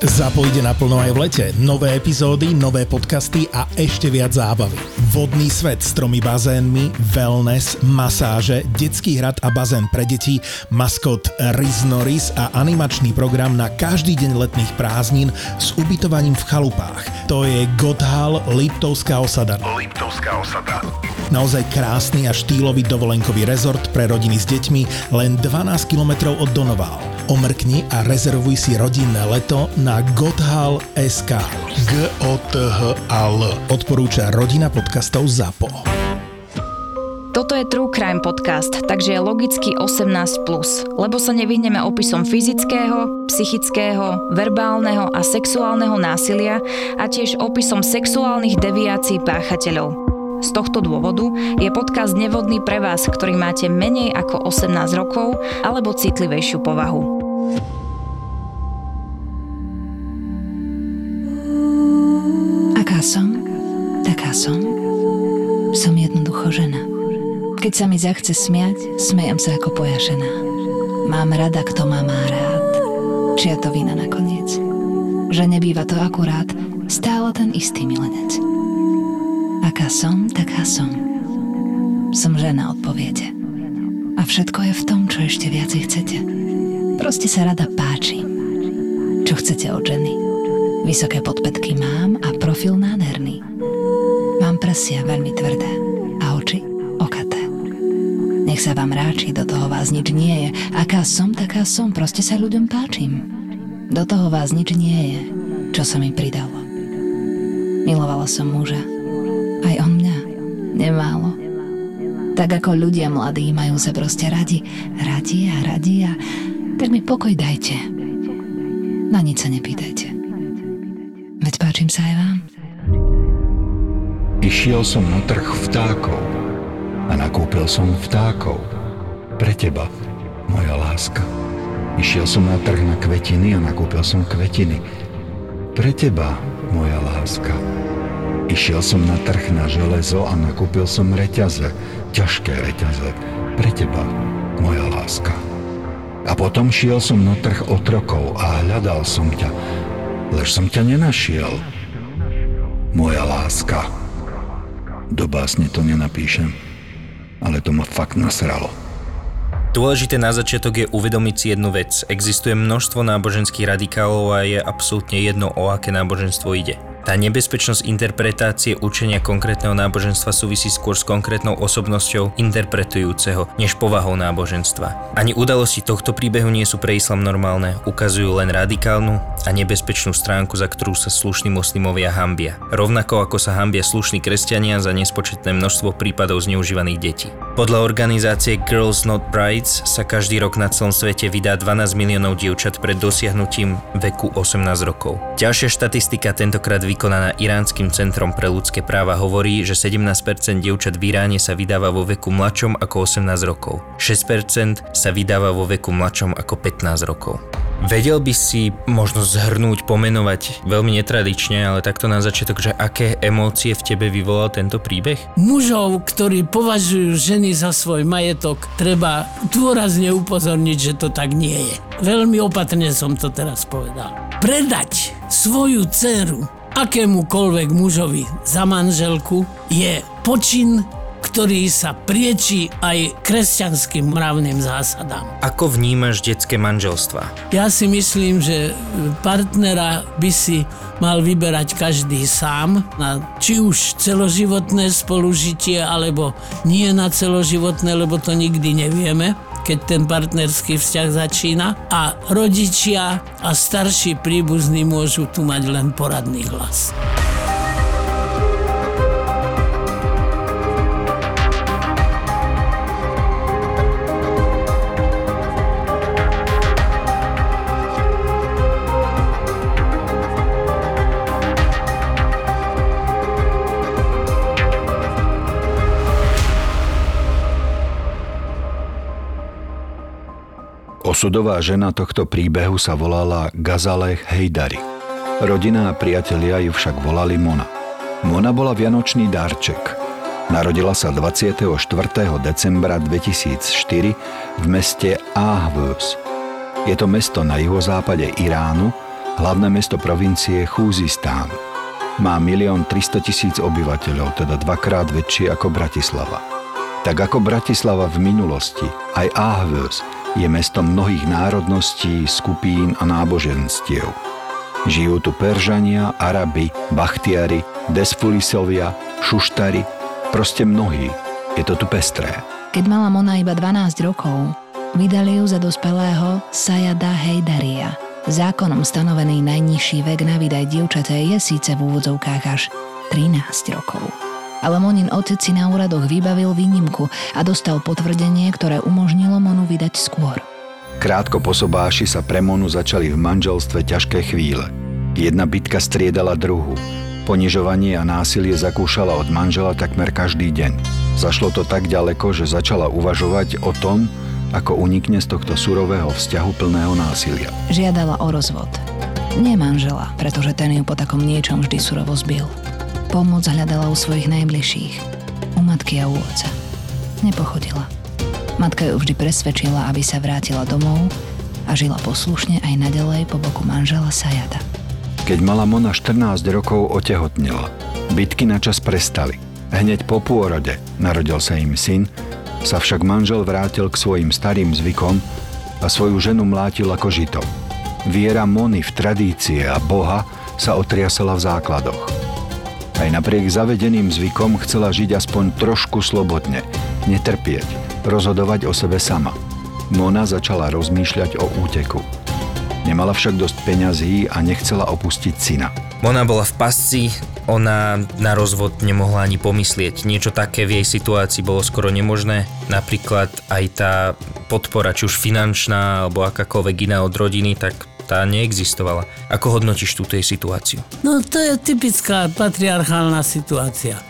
Zapojde naplno aj v lete. Nové epizódy, nové podcasty a ešte viac zábavy. Vodný svet s tromi bazénmi, wellness, masáže, detský hrad a bazén pre deti, maskot Riz Norris a animačný program na každý deň letných prázdnin s ubytovaním v chalupách. To je Godhal Liptovská osada. Liptovská osada. Naozaj krásny a štýlový dovolenkový rezort pre rodiny s deťmi len 12 km od Donoval. Omrkni a rezervuj si rodinné leto na gothal.sk. g o t h a l Odporúča rodina podcastov ZAPO. Toto je True Crime podcast, takže je logicky 18+, lebo sa nevyhneme opisom fyzického, psychického, verbálneho a sexuálneho násilia a tiež opisom sexuálnych deviácií páchateľov. Z tohto dôvodu je podcast nevhodný pre vás, ktorý máte menej ako 18 rokov alebo citlivejšiu povahu. Aká som? Taká som. Som jednoducho žena. Keď sa mi zachce smiať, smejem sa ako pojašená. Mám rada, kto ma má rád. Čia to vina nakoniec. Že nebýva to akurát, stále ten istý milenec. Aká som, taká som. Som žena, odpoviete. A všetko je v tom, čo ešte viacej chcete. Proste sa rada páčim. Čo chcete od ženy? Vysoké podpetky mám a profil nádherný. Mám prsia veľmi tvrdé a oči okaté. Nech sa vám ráči, do toho vás nič nie je. Aká som, taká som, proste sa ľuďom páčim. Do toho vás nič nie je, čo sa mi pridalo. Milovala som muža. Aj on mňa. Nemálo. Tak ako ľudia mladí majú sa proste radi. Radi a radi a... Tak mi pokoj dajte. Na nič sa nepýtajte. Veď páčim sa aj vám. Išiel som na trh vtákov a nakúpil som vtákov. Pre teba, moja láska. Išiel som na trh na kvetiny a nakúpil som kvetiny. Pre teba, moja láska. Išiel som na trh na železo a nakúpil som reťaze, ťažké reťaze. Pre teba, moja láska. A potom šiel som na trh otrokov a hľadal som ťa lež som ťa nenašiel. Moja láska. Do básne to nenapíšem, ale to ma fakt nasralo. Dôležité na začiatok je uvedomiť si jednu vec. Existuje množstvo náboženských radikálov a je absolútne jedno, o aké náboženstvo ide. Tá nebezpečnosť interpretácie učenia konkrétneho náboženstva súvisí skôr s konkrétnou osobnosťou interpretujúceho, než povahou náboženstva. Ani udalosti tohto príbehu nie sú pre islam normálne, ukazujú len radikálnu a nebezpečnú stránku, za ktorú sa slušní moslimovia hambia. Rovnako ako sa hambia slušní kresťania za nespočetné množstvo prípadov zneužívaných detí. Podľa organizácie Girls Not Brides sa každý rok na celom svete vydá 12 miliónov dievčat pred dosiahnutím veku 18 rokov. Ďalšia štatistika tentokrát vykonaná Iránskym centrom pre ľudské práva hovorí, že 17% dievčat v Iráne sa vydáva vo veku mladšom ako 18 rokov. 6% sa vydáva vo veku mladšom ako 15 rokov. Vedel by si možno zhrnúť, pomenovať veľmi netradične, ale takto na začiatok, že aké emócie v tebe vyvolal tento príbeh? Mužov, ktorí považujú ženy za svoj majetok, treba dôrazne upozorniť, že to tak nie je. Veľmi opatrne som to teraz povedal. Predať svoju dceru akémukoľvek mužovi za manželku je počin, ktorý sa prieči aj kresťanským mravným zásadám. Ako vnímaš detské manželstva? Ja si myslím, že partnera by si mal vyberať každý sám na či už celoživotné spolužitie, alebo nie na celoživotné, lebo to nikdy nevieme keď ten partnerský vzťah začína a rodičia a starší príbuzní môžu tu mať len poradný hlas. Osudová žena tohto príbehu sa volala Gazaleh Hejdari. Rodina a priatelia ju však volali Mona. Mona bola vianočný darček. Narodila sa 24. decembra 2004 v meste Ahvus. Je to mesto na juhozápade Iránu, hlavné mesto provincie Chúzistán. Má milión 300 tisíc obyvateľov, teda dvakrát väčšie ako Bratislava. Tak ako Bratislava v minulosti, aj Ahvus je mestom mnohých národností, skupín a náboženstiev. Žijú tu Peržania, Araby, Bachtiari, Desfulisovia, Šuštari, proste mnohí. Je to tu pestré. Keď mala Mona iba 12 rokov, vydali ju za dospelého Sayada Heidaria – Zákonom stanovený najnižší vek na vydaj dievčate je síce v úvodzovkách až 13 rokov. Ale Monin otec si na úradoch vybavil výnimku a dostal potvrdenie, ktoré umožnilo Monu vydať skôr. Krátko po sobáši sa pre Monu začali v manželstve ťažké chvíle. Jedna bitka striedala druhu. Ponižovanie a násilie zakúšala od manžela takmer každý deň. Zašlo to tak ďaleko, že začala uvažovať o tom, ako unikne z tohto surového vzťahu plného násilia. Žiadala o rozvod. Nie manžela, pretože ten ju po takom niečom vždy surovo zbil. Pomoc hľadala u svojich najbližších, u matky a u otca. Nepochodila. Matka ju vždy presvedčila, aby sa vrátila domov a žila poslušne aj nadalej po boku manžela Sajada. Keď mala Mona 14 rokov, otehotnila. Bitky načas prestali. Hneď po pôrode narodil sa im syn, sa však manžel vrátil k svojim starým zvykom a svoju ženu mlátil ako žito. Viera Mony v tradície a Boha sa otriasala v základoch. Aj napriek zavedeným zvykom chcela žiť aspoň trošku slobodne, netrpieť, rozhodovať o sebe sama. Mona začala rozmýšľať o úteku. Nemala však dosť peňazí a nechcela opustiť syna. Mona bola v pasci, ona na rozvod nemohla ani pomyslieť. Niečo také v jej situácii bolo skoro nemožné. Napríklad aj tá podpora, či už finančná alebo akákoľvek iná od rodiny, tak tá neexistovala. Ako hodnotíš túto jej situáciu? No to je typická patriarchálna situácia.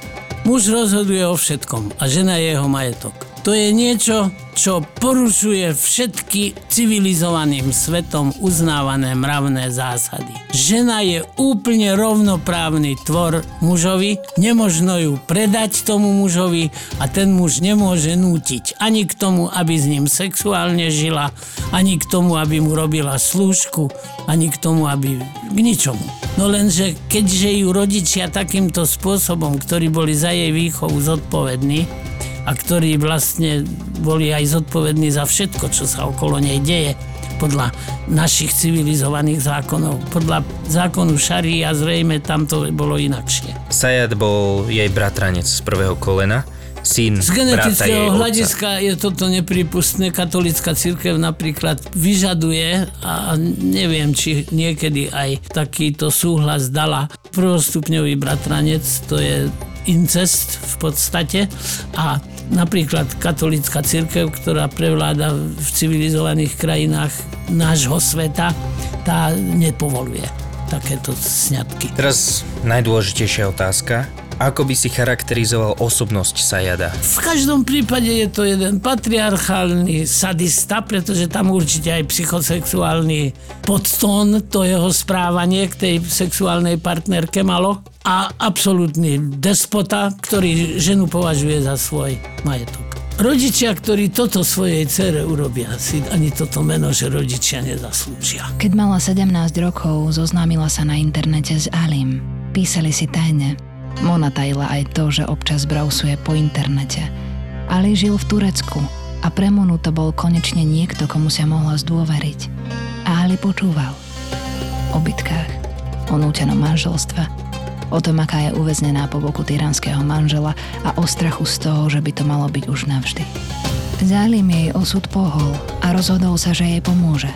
Muž rozhoduje o všetkom a žena je jeho majetok. To je niečo, čo porušuje všetky civilizovaným svetom uznávané mravné zásady. Žena je úplne rovnoprávny tvor mužovi, nemožno ju predať tomu mužovi a ten muž nemôže nútiť ani k tomu, aby s ním sexuálne žila, ani k tomu, aby mu robila slúžku, ani k tomu, aby k ničomu. No lenže keďže ju rodičia takýmto spôsobom, ktorí boli za jej výchovu zodpovední, a ktorí vlastne boli aj zodpovední za všetko, čo sa okolo nej deje podľa našich civilizovaných zákonov. Podľa zákonu a zrejme tam to bolo inakšie. Sajad bol jej bratranec z prvého kolena, syn Z genetického hľadiska je toto nepripustné. Katolická církev napríklad vyžaduje, a neviem, či niekedy aj takýto súhlas dala prvostupňový bratranec, to je incest v podstate a napríklad katolická církev, ktorá prevláda v civilizovaných krajinách nášho sveta, tá nepovoluje takéto sňatky. Teraz najdôležitejšia otázka. Ako by si charakterizoval osobnosť Sajada? V každom prípade je to jeden patriarchálny sadista, pretože tam určite aj psychosexuálny podtón to jeho správanie k tej sexuálnej partnerke malo a absolútny despota, ktorý ženu považuje za svoj majetok. Rodičia, ktorí toto svojej cere urobia, si ani toto meno, že rodičia nezaslúžia. Keď mala 17 rokov, zoznámila sa na internete s Alim. Písali si tajne. Mona tajila aj to, že občas brausuje po internete. Ali žil v Turecku a pre Monu to bol konečne niekto, komu sa mohla zdôveriť. A Ali počúval. O bitkách, o nútenom manželstve, o tom, aká je uväznená po boku tyranského manžela a o strachu z toho, že by to malo byť už navždy. Zálim jej osud pohol a rozhodol sa, že jej pomôže.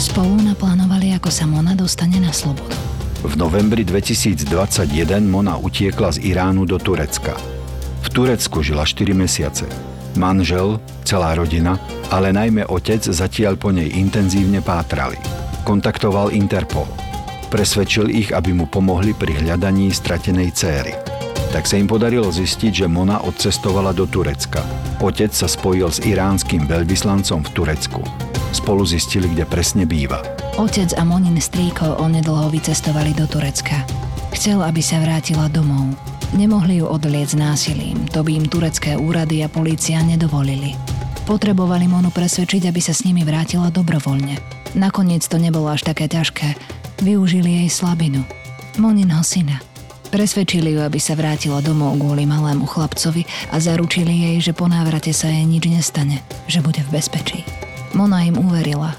Spolu naplánovali, ako sa Mona dostane na slobodu. V novembri 2021 Mona utiekla z Iránu do Turecka. V Turecku žila 4 mesiace. Manžel, celá rodina, ale najmä otec zatiaľ po nej intenzívne pátrali. Kontaktoval Interpol – Presvedčil ich, aby mu pomohli pri hľadaní stratenej céry. Tak sa im podarilo zistiť, že Mona odcestovala do Turecka. Otec sa spojil s iránskym veľvyslancom v Turecku. Spolu zistili, kde presne býva. Otec a Monin strýko onedlho vycestovali do Turecka. Chcel, aby sa vrátila domov. Nemohli ju odliec násilím, to by im turecké úrady a polícia nedovolili. Potrebovali Monu presvedčiť, aby sa s nimi vrátila dobrovoľne. Nakoniec to nebolo až také ťažké Využili jej slabinu. Moninho syna. Presvedčili ju, aby sa vrátila domov kvôli malému chlapcovi a zaručili jej, že po návrate sa jej nič nestane, že bude v bezpečí. Mona im uverila.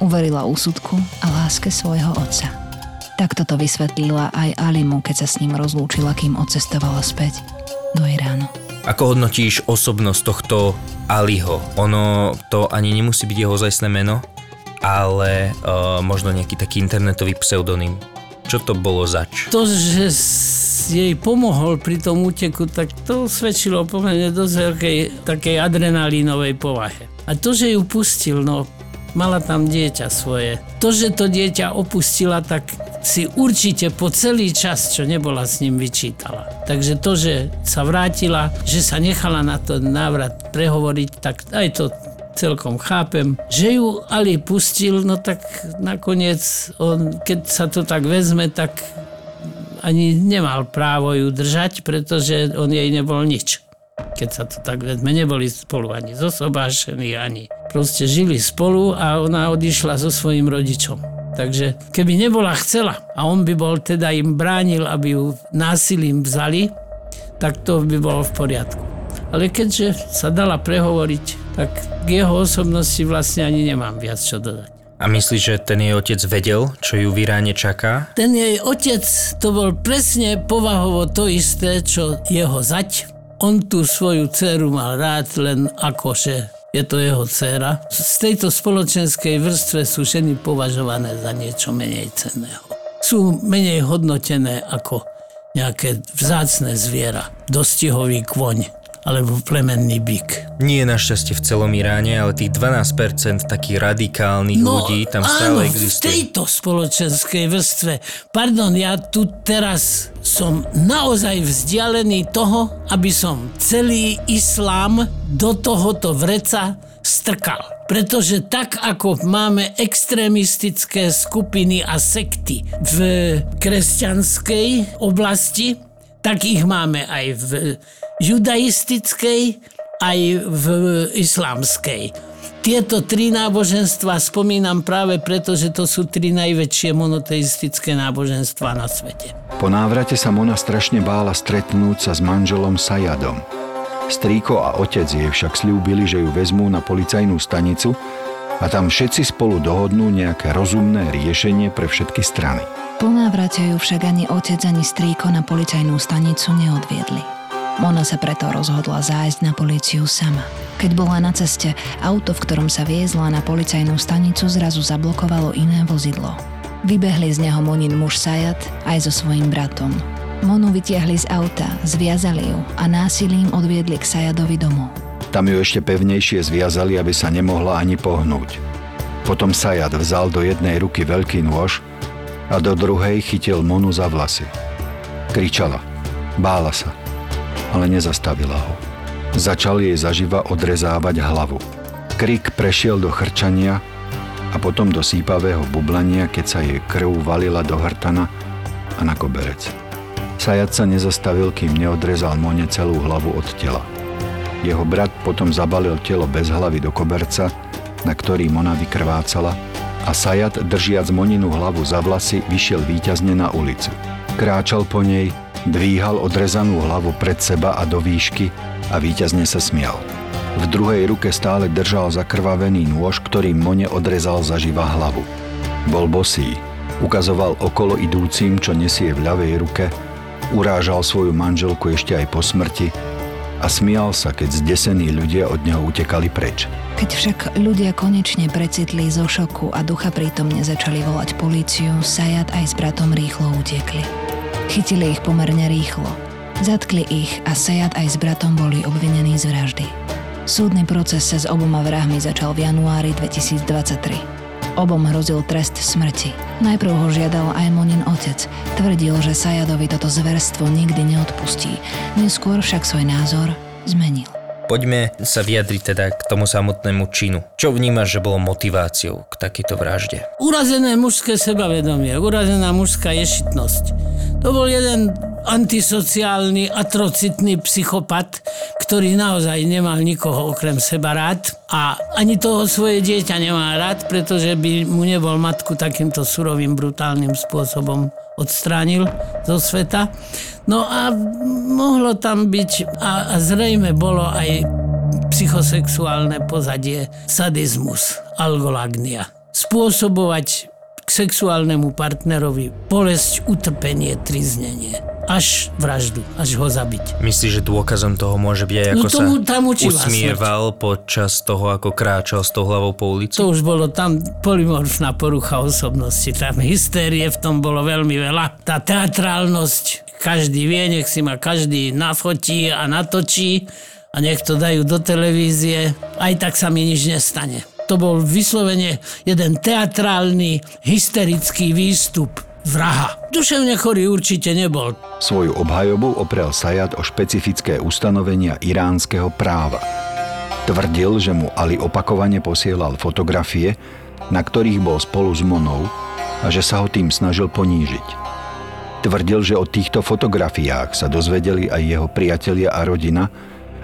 Uverila úsudku a láske svojho otca. Takto to vysvetlila aj Alimu, keď sa s ním rozlúčila, kým odcestovala späť do Iránu. Ako hodnotíš osobnosť tohto Aliho? Ono to ani nemusí byť jeho zajstné meno, ale uh, možno nejaký taký internetový pseudonym. Čo to bolo zač? To, že jej pomohol pri tom úteku, tak to svedčilo pomerne dosť veľkej takej adrenalínovej povahe. A to, že ju pustil, no mala tam dieťa svoje. To, že to dieťa opustila, tak si určite po celý čas, čo nebola s ním, vyčítala. Takže to, že sa vrátila, že sa nechala na to návrat prehovoriť, tak aj to celkom chápem. Že ju Ali pustil, no tak nakoniec on, keď sa to tak vezme, tak ani nemal právo ju držať, pretože on jej nebol nič. Keď sa to tak vezme, neboli spolu ani zosobášení, ani proste žili spolu a ona odišla so svojím rodičom. Takže keby nebola chcela a on by bol teda im bránil, aby ju násilím vzali, tak to by bolo v poriadku. Ale keďže sa dala prehovoriť, tak k jeho osobnosti vlastne ani nemám viac čo dodať. A myslíš, že ten jej otec vedel, čo ju v Iráne čaká? Ten jej otec to bol presne povahovo to isté, čo jeho zať. On tú svoju dceru mal rád len akože je to jeho dcéra. Z tejto spoločenskej vrstve sú ženy považované za niečo menej cenného. Sú menej hodnotené ako nejaké vzácne zviera, dostihový kvoň alebo plemenný byk. Nie našťastie v celom Iráne, ale tých 12% takých radikálnych No, ľudí tam áno, stále v existuje. tejto spoločenskej vrstve. Pardon, ja tu teraz som naozaj vzdialený toho, aby som celý islám do tohoto vreca strkal. Pretože tak, ako máme extrémistické skupiny a sekty v kresťanskej oblasti, tak ich máme aj v judaistickej, aj v islamskej. Tieto tri náboženstva spomínam práve preto, že to sú tri najväčšie monoteistické náboženstva na svete. Po návrate sa Mona strašne bála stretnúť sa s manželom Sajadom. Strýko a otec jej však slúbili, že ju vezmú na policajnú stanicu a tam všetci spolu dohodnú nejaké rozumné riešenie pre všetky strany. Po návrate ju však ani otec, ani strýko na policajnú stanicu neodviedli. Mona sa preto rozhodla zájsť na políciu sama. Keď bola na ceste, auto, v ktorom sa viezla na policajnú stanicu, zrazu zablokovalo iné vozidlo. Vybehli z neho Monin muž Sajat aj so svojím bratom. Monu vytiahli z auta, zviazali ju a násilím odviedli k Sajadovi domov. Tam ju ešte pevnejšie zviazali, aby sa nemohla ani pohnúť. Potom Sajad vzal do jednej ruky veľký nôž a do druhej chytil Monu za vlasy. Kričala, bála sa, ale nezastavila ho. Začal jej zaživa odrezávať hlavu. Krik prešiel do chrčania a potom do sípavého bublania, keď sa jej krv valila do hrtana a na koberec. Sajad sa nezastavil, kým neodrezal Mone celú hlavu od tela. Jeho brat potom zabalil telo bez hlavy do koberca, na ktorý Mona vykrvácala a Sajat, držiac Moninu hlavu za vlasy, vyšiel výťazne na ulicu. Kráčal po nej, dvíhal odrezanú hlavu pred seba a do výšky a výťazne sa smial. V druhej ruke stále držal zakrvavený nôž, ktorým Mone odrezal zaživa hlavu. Bol bosý, ukazoval okolo idúcim, čo nesie v ľavej ruke, urážal svoju manželku ešte aj po smrti a smial sa, keď zdesení ľudia od neho utekali preč. Keď však ľudia konečne precitli zo šoku a ducha prítomne začali volať políciu, Sajat aj s bratom rýchlo utiekli. Chytili ich pomerne rýchlo. Zatkli ich a Sajat aj s bratom boli obvinení z vraždy. Súdny proces sa s oboma vrahmi začal v januári 2023. Obom hrozil trest smrti. Najprv ho žiadal aj Monin otec. Tvrdil, že Sajadovi toto zverstvo nikdy neodpustí. Neskôr však svoj názor zmenil. Poďme sa vyjadriť teda k tomu samotnému činu. Čo vnímaš, že bolo motiváciou k takejto vražde? Urazené mužské sebavedomie, urazená mužská ješitnosť. To bol jeden antisociálny, atrocitný psychopat, ktorý naozaj nemal nikoho okrem seba rád a ani toho svoje dieťa nemá rád, pretože by mu nebol matku takýmto surovým, brutálnym spôsobom odstránil zo sveta. No a mohlo tam byť, a, a zrejme bolo aj psychosexuálne pozadie, sadizmus, algolagnia. Spôsobovať k sexuálnemu partnerovi bolesť, utrpenie, triznenie až vraždu, až ho zabiť. Myslíš, že dôkazom toho môže byť aj No ako tomu sa tam usmieval počas toho, ako kráčal s tou hlavou po ulici? To už bolo tam polymorfná porucha osobnosti, tam hystérie v tom bolo veľmi veľa. Tá teatrálnosť, každý vie, nech si ma každý nafotí a natočí a nech to dajú do televízie, aj tak sa mi nič nestane. To bol vyslovene jeden teatrálny, hysterický výstup vraha. Duševne chorý určite nebol. Svoju obhajobu oprel Sajad o špecifické ustanovenia iránskeho práva. Tvrdil, že mu Ali opakovane posielal fotografie, na ktorých bol spolu s Monou a že sa ho tým snažil ponížiť. Tvrdil, že o týchto fotografiách sa dozvedeli aj jeho priatelia a rodina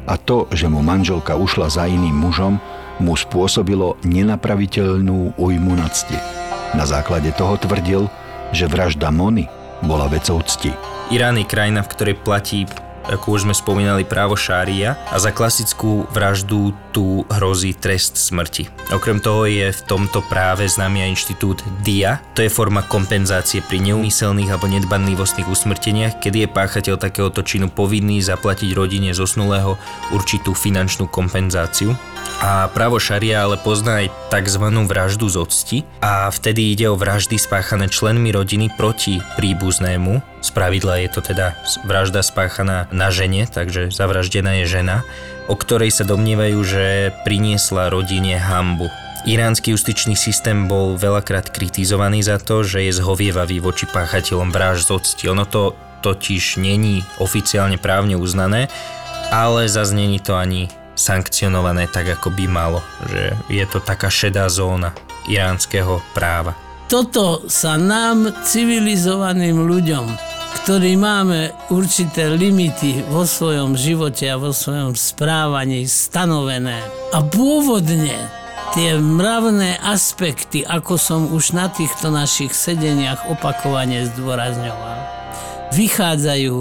a to, že mu manželka ušla za iným mužom, mu spôsobilo nenapraviteľnú újmu na cti. Na základe toho tvrdil, že vražda Mony bola vecou cti. Irán je krajina, v ktorej platí ako už sme spomínali, právo šária a za klasickú vraždu tu hrozí trest smrti. Okrem toho je v tomto práve známy aj inštitút DIA, to je forma kompenzácie pri neumyselných alebo nedbanlivostných usmrteniach, kedy je páchateľ takéhoto činu povinný zaplatiť rodine zosnulého určitú finančnú kompenzáciu. A právo šaria ale pozná aj tzv. vraždu z octi a vtedy ide o vraždy spáchané členmi rodiny proti príbuznému. Z pravidla je to teda vražda spáchaná na žene, takže zavraždená je žena, o ktorej sa domnievajú, že priniesla rodine hambu. Iránsky justičný systém bol veľakrát kritizovaný za to, že je zhovievavý voči páchateľom vražd z octi. Ono to totiž není oficiálne právne uznané, ale zase není to ani sankcionované tak, ako by malo. Že je to taká šedá zóna iránskeho práva. Toto sa nám, civilizovaným ľuďom, ktorí máme určité limity vo svojom živote a vo svojom správaní stanovené. A pôvodne tie mravné aspekty, ako som už na týchto našich sedeniach opakovane zdôrazňoval, vychádzajú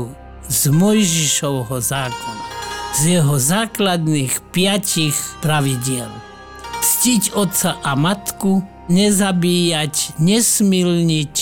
z Mojžišovho zákona z jeho základných piatich pravidiel. Ctiť otca a matku, nezabíjať, nesmilniť,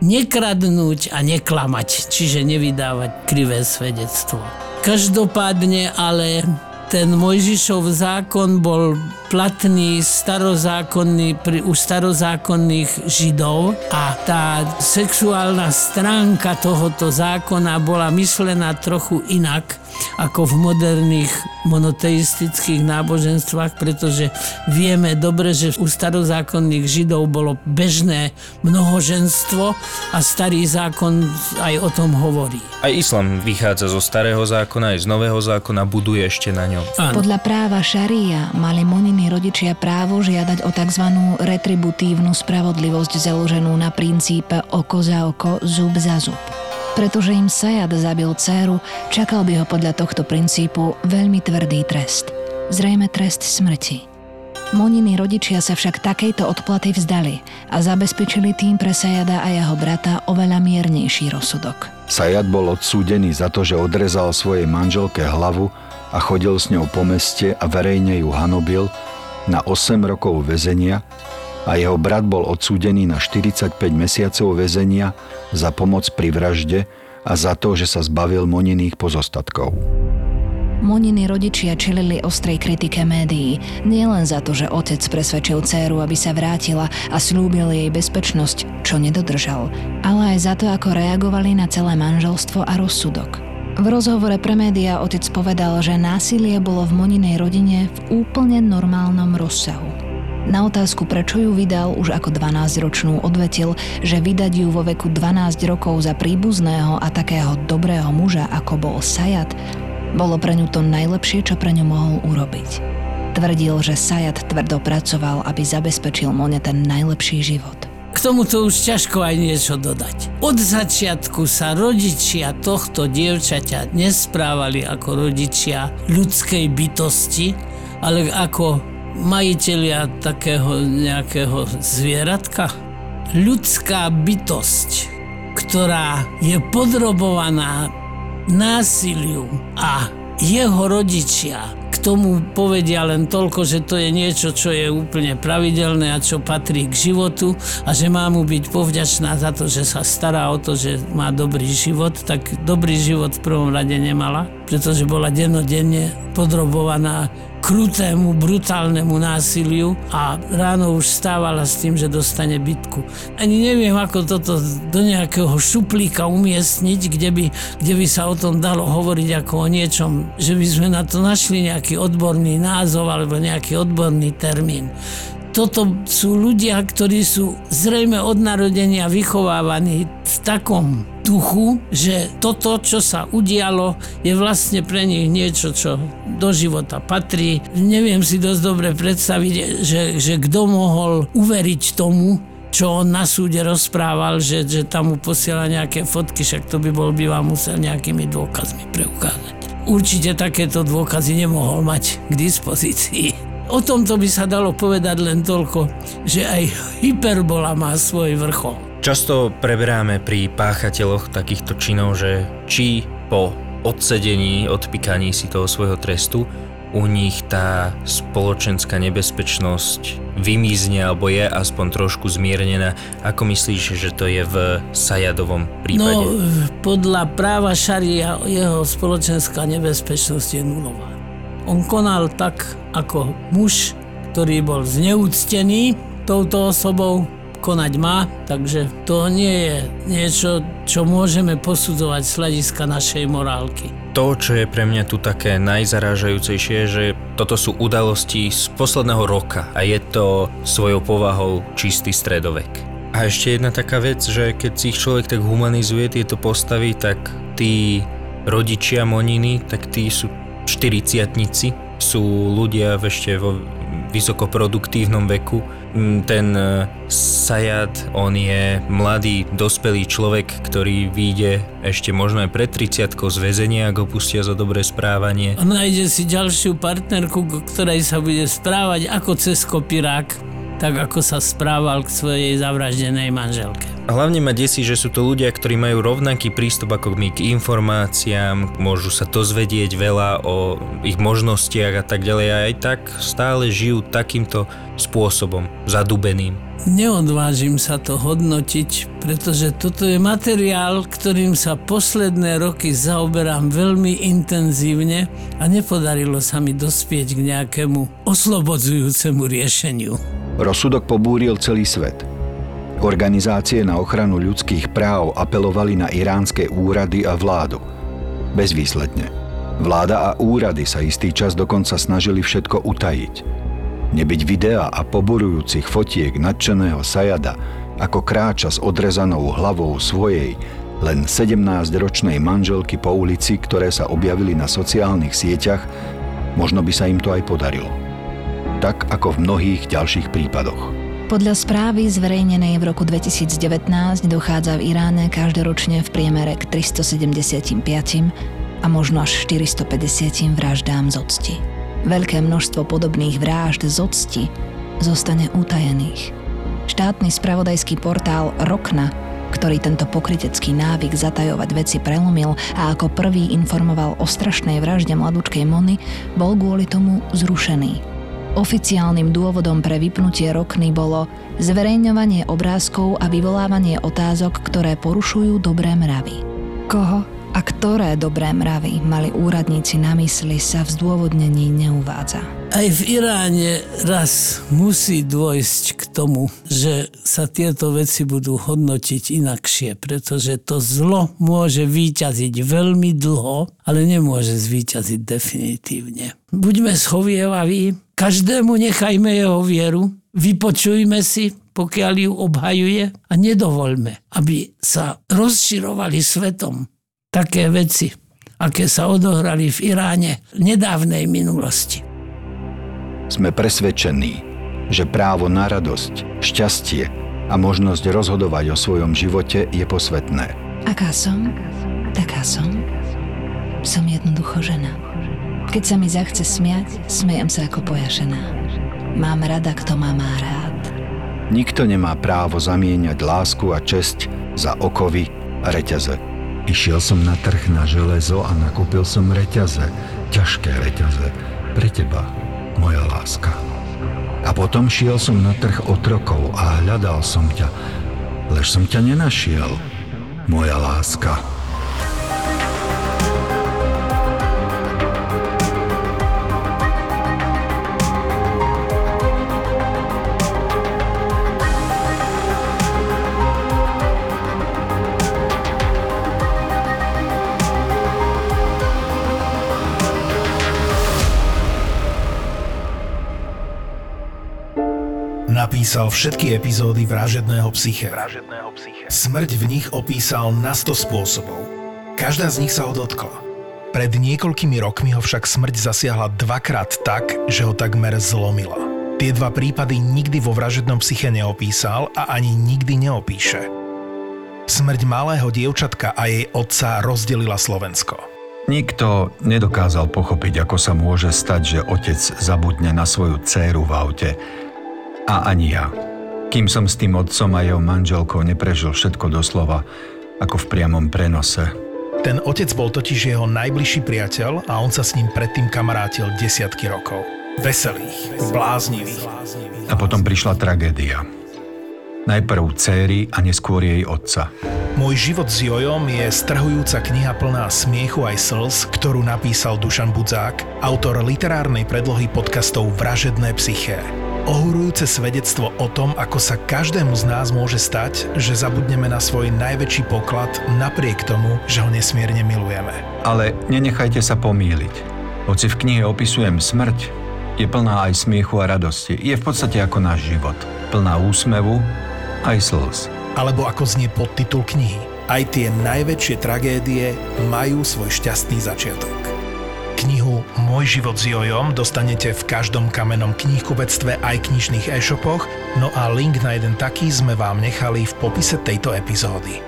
nekradnúť a neklamať, čiže nevydávať krivé svedectvo. Každopádne ale ten Mojžišov zákon bol platný starozákonný, pri, u starozákonných židov a tá sexuálna stránka tohoto zákona bola myslená trochu inak ako v moderných monoteistických náboženstvách, pretože vieme dobre, že u starozákonných židov bolo bežné mnohoženstvo a starý zákon aj o tom hovorí. Aj islam vychádza zo starého zákona, aj z nového zákona, buduje ešte na ňom. Áno. Podľa práva šaria mali Moniny rodičia právo žiadať o tzv. retributívnu spravodlivosť založenú na princípe oko za oko, zub za zub. Pretože im Sajad zabil dceru, čakal by ho podľa tohto princípu veľmi tvrdý trest. Zrejme trest smrti. Moniny rodičia sa však takejto odplaty vzdali a zabezpečili tým pre Sajada a jeho brata oveľa miernejší rozsudok. Sajad bol odsúdený za to, že odrezal svojej manželke hlavu a chodil s ňou po meste a verejne ju hanobil na 8 rokov väzenia a jeho brat bol odsúdený na 45 mesiacov väzenia za pomoc pri vražde a za to, že sa zbavil Moniných pozostatkov. Moniny rodičia čelili ostrej kritike médií, nielen za to, že otec presvedčil dceru, aby sa vrátila a slúbil jej bezpečnosť, čo nedodržal, ale aj za to, ako reagovali na celé manželstvo a rozsudok. V rozhovore pre médiá otec povedal, že násilie bolo v Moninej rodine v úplne normálnom rozsahu. Na otázku, prečo ju vydal, už ako 12-ročnú odvetil, že vydať ju vo veku 12 rokov za príbuzného a takého dobrého muža, ako bol Sajat, bolo pre ňu to najlepšie, čo pre ňu mohol urobiť. Tvrdil, že Sajat tvrdo pracoval, aby zabezpečil Mone ten najlepší život. K tomuto už ťažko aj niečo dodať. Od začiatku sa rodičia tohto dievčaťa nesprávali ako rodičia ľudskej bytosti, ale ako majiteľia takého nejakého zvieratka. Ľudská bytosť, ktorá je podrobovaná násiliu a jeho rodičia tomu povedia len toľko, že to je niečo, čo je úplne pravidelné a čo patrí k životu a že má mu byť povďačná za to, že sa stará o to, že má dobrý život, tak dobrý život v prvom rade nemala, pretože bola dennodenne podrobovaná krutému, brutálnemu násiliu a ráno už stávala s tým, že dostane bitku. Ani neviem, ako toto do nejakého šuplíka umiestniť, kde by, kde by sa o tom dalo hovoriť ako o niečom, že by sme na to našli nejaký odborný názov alebo nejaký odborný termín toto sú ľudia, ktorí sú zrejme od narodenia vychovávaní v takom duchu, že toto, čo sa udialo, je vlastne pre nich niečo, čo do života patrí. Neviem si dosť dobre predstaviť, že, že kto mohol uveriť tomu, čo on na súde rozprával, že, že tam mu posiela nejaké fotky, však to by bol by vám musel nejakými dôkazmi preukázať. Určite takéto dôkazy nemohol mať k dispozícii. O tomto by sa dalo povedať len toľko, že aj hyperbola má svoj vrchol. Často preberáme pri páchateľoch takýchto činov, že či po odsedení, odpikaní si toho svojho trestu, u nich tá spoločenská nebezpečnosť vymizne alebo je aspoň trošku zmiernená. Ako myslíš, že to je v Sajadovom prípade? No, podľa práva šaria jeho spoločenská nebezpečnosť je nulová. On konal tak ako muž, ktorý bol zneúctený touto osobou, konať má, takže to nie je niečo, čo môžeme posudzovať z hľadiska našej morálky. To, čo je pre mňa tu také najzarážajúcejšie, že toto sú udalosti z posledného roka a je to svojou povahou čistý stredovek. A ešte jedna taká vec, že keď si ich človek tak humanizuje tieto postavy, tak tí rodičia Moniny, tak tí sú 40 sú ľudia ešte vo vysokoproduktívnom veku. Mm, ten e, Sayad, on je mladý, dospelý človek, ktorý vyjde ešte možno aj pred 30 z väzenia, ak ho pustia za dobré správanie. A nájde si ďalšiu partnerku, ktorej sa bude správať ako cez kopirák, tak ako sa správal k svojej zavraždenej manželke. Hlavne ma desí, že sú to ľudia, ktorí majú rovnaký prístup ako my k informáciám, môžu sa dozvedieť veľa o ich možnostiach a tak ďalej a aj tak stále žijú takýmto spôsobom, zadubeným. Neodvážim sa to hodnotiť, pretože toto je materiál, ktorým sa posledné roky zaoberám veľmi intenzívne a nepodarilo sa mi dospieť k nejakému oslobodzujúcemu riešeniu. Rozsudok pobúril celý svet – Organizácie na ochranu ľudských práv apelovali na iránske úrady a vládu. Bezvýsledne. Vláda a úrady sa istý čas dokonca snažili všetko utajiť. Nebyť videa a poborujúcich fotiek nadšeného Sajada, ako kráča s odrezanou hlavou svojej, len 17-ročnej manželky po ulici, ktoré sa objavili na sociálnych sieťach, možno by sa im to aj podarilo. Tak ako v mnohých ďalších prípadoch. Podľa správy zverejnenej v roku 2019 dochádza v Iráne každoročne v priemere k 375 a možno až 450 vraždám z octi. Veľké množstvo podobných vražd z octi zostane utajených. Štátny spravodajský portál Rokna ktorý tento pokrytecký návyk zatajovať veci prelomil a ako prvý informoval o strašnej vražde mladúčkej Mony, bol kvôli tomu zrušený. Oficiálnym dôvodom pre vypnutie rokny bolo zverejňovanie obrázkov a vyvolávanie otázok, ktoré porušujú dobré mravy. Koho a ktoré dobré mravy mali úradníci na mysli sa v zdôvodnení neuvádza. Aj v Iráne raz musí dôjsť k tomu, že sa tieto veci budú hodnotiť inakšie, pretože to zlo môže výťaziť veľmi dlho, ale nemôže zvíťaziť definitívne. Buďme schovievaví, každému nechajme jeho vieru, vypočujme si, pokiaľ ju obhajuje a nedovoľme, aby sa rozširovali svetom také veci, aké sa odohrali v Iráne v nedávnej minulosti. Sme presvedčení, že právo na radosť, šťastie a možnosť rozhodovať o svojom živote je posvetné. Aká som, taká som. Som jednoducho žena. Keď sa mi zachce smiať, smejem sa ako pojašená. Mám rada, kto ma má rád. Nikto nemá právo zamieňať lásku a česť za okovy a reťaze. Išiel som na trh na železo a nakúpil som reťaze, ťažké reťaze, pre teba, moja láska. A potom šiel som na trh otrokov a hľadal som ťa, lež som ťa nenašiel, moja láska. Napísal všetky epizódy Vražedného psyche. Smrť v nich opísal na 100 spôsobov. Každá z nich sa ho dotkla. Pred niekoľkými rokmi ho však smrť zasiahla dvakrát tak, že ho takmer zlomila. Tie dva prípady nikdy vo vražednom psyche neopísal a ani nikdy neopíše. Smrť malého dievčatka a jej otca rozdelila Slovensko. Nikto nedokázal pochopiť, ako sa môže stať, že otec zabudne na svoju dcéru v aute, a ani ja. Kým som s tým otcom a jeho manželkou neprežil všetko doslova, ako v priamom prenose. Ten otec bol totiž jeho najbližší priateľ a on sa s ním predtým kamarátil desiatky rokov. Veselých, bláznivých. A potom prišla tragédia. Najprv céry a neskôr jej otca. Môj život s Jojom je strhujúca kniha plná smiechu aj slz, ktorú napísal Dušan Budzák, autor literárnej predlohy podcastov Vražedné psyché ohurujúce svedectvo o tom, ako sa každému z nás môže stať, že zabudneme na svoj najväčší poklad napriek tomu, že ho nesmierne milujeme. Ale nenechajte sa pomýliť. Hoci v knihe opisujem smrť, je plná aj smiechu a radosti. Je v podstate ako náš život. Plná úsmevu aj slz. Alebo ako znie podtitul knihy. Aj tie najväčšie tragédie majú svoj šťastný začiatok. Knihu Môj život s Jojom dostanete v každom kamennom knihkupectve aj knižných e-shopoch, no a link na jeden taký sme vám nechali v popise tejto epizódy.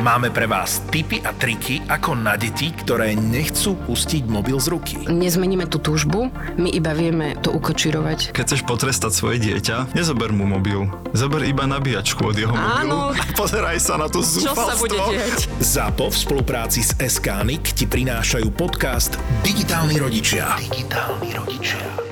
Máme pre vás tipy a triky, ako na deti, ktoré nechcú pustiť mobil z ruky. Nezmeníme tú túžbu, my iba vieme to ukočirovať. Keď chceš potrestať svoje dieťa, nezober mu mobil. Zober iba nabíjačku od jeho mobilu a pozeraj sa na to zúfalstvo. Čo sa bude diať? ZAPO v spolupráci s SKNIC ti prinášajú podcast Digitálni rodičia. Digitálni rodičia.